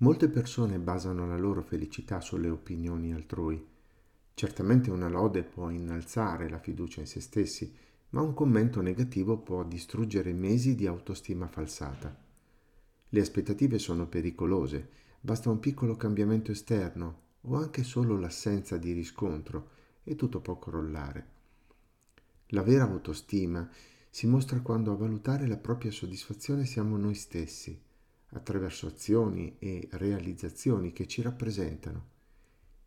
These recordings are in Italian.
Molte persone basano la loro felicità sulle opinioni altrui. Certamente una lode può innalzare la fiducia in se stessi, ma un commento negativo può distruggere mesi di autostima falsata. Le aspettative sono pericolose, basta un piccolo cambiamento esterno o anche solo l'assenza di riscontro e tutto può crollare. La vera autostima si mostra quando a valutare la propria soddisfazione siamo noi stessi attraverso azioni e realizzazioni che ci rappresentano.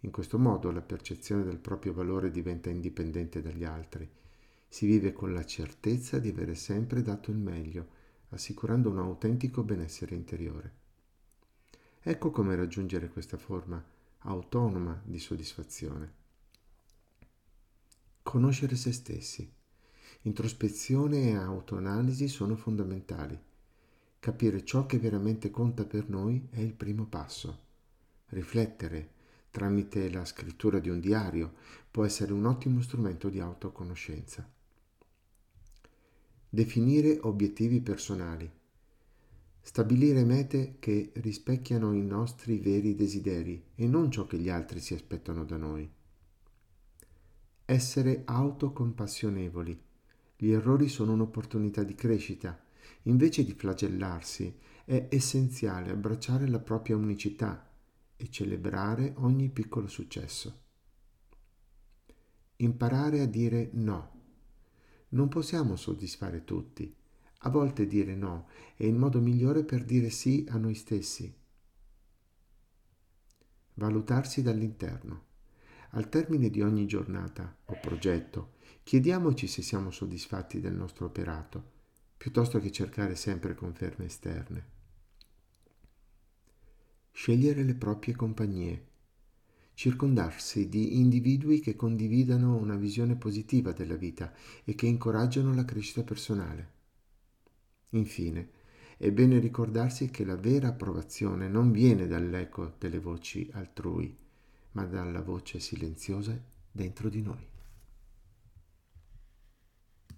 In questo modo la percezione del proprio valore diventa indipendente dagli altri. Si vive con la certezza di avere sempre dato il meglio, assicurando un autentico benessere interiore. Ecco come raggiungere questa forma autonoma di soddisfazione. Conoscere se stessi. Introspezione e autoanalisi sono fondamentali. Capire ciò che veramente conta per noi è il primo passo. Riflettere tramite la scrittura di un diario può essere un ottimo strumento di autoconoscenza. Definire obiettivi personali. Stabilire mete che rispecchiano i nostri veri desideri e non ciò che gli altri si aspettano da noi. Essere autocompassionevoli. Gli errori sono un'opportunità di crescita Invece di flagellarsi, è essenziale abbracciare la propria unicità e celebrare ogni piccolo successo. Imparare a dire no. Non possiamo soddisfare tutti. A volte dire no è il modo migliore per dire sì a noi stessi. Valutarsi dall'interno. Al termine di ogni giornata o progetto, chiediamoci se siamo soddisfatti del nostro operato piuttosto che cercare sempre conferme esterne. Scegliere le proprie compagnie. Circondarsi di individui che condividano una visione positiva della vita e che incoraggiano la crescita personale. Infine, è bene ricordarsi che la vera approvazione non viene dall'eco delle voci altrui, ma dalla voce silenziosa dentro di noi.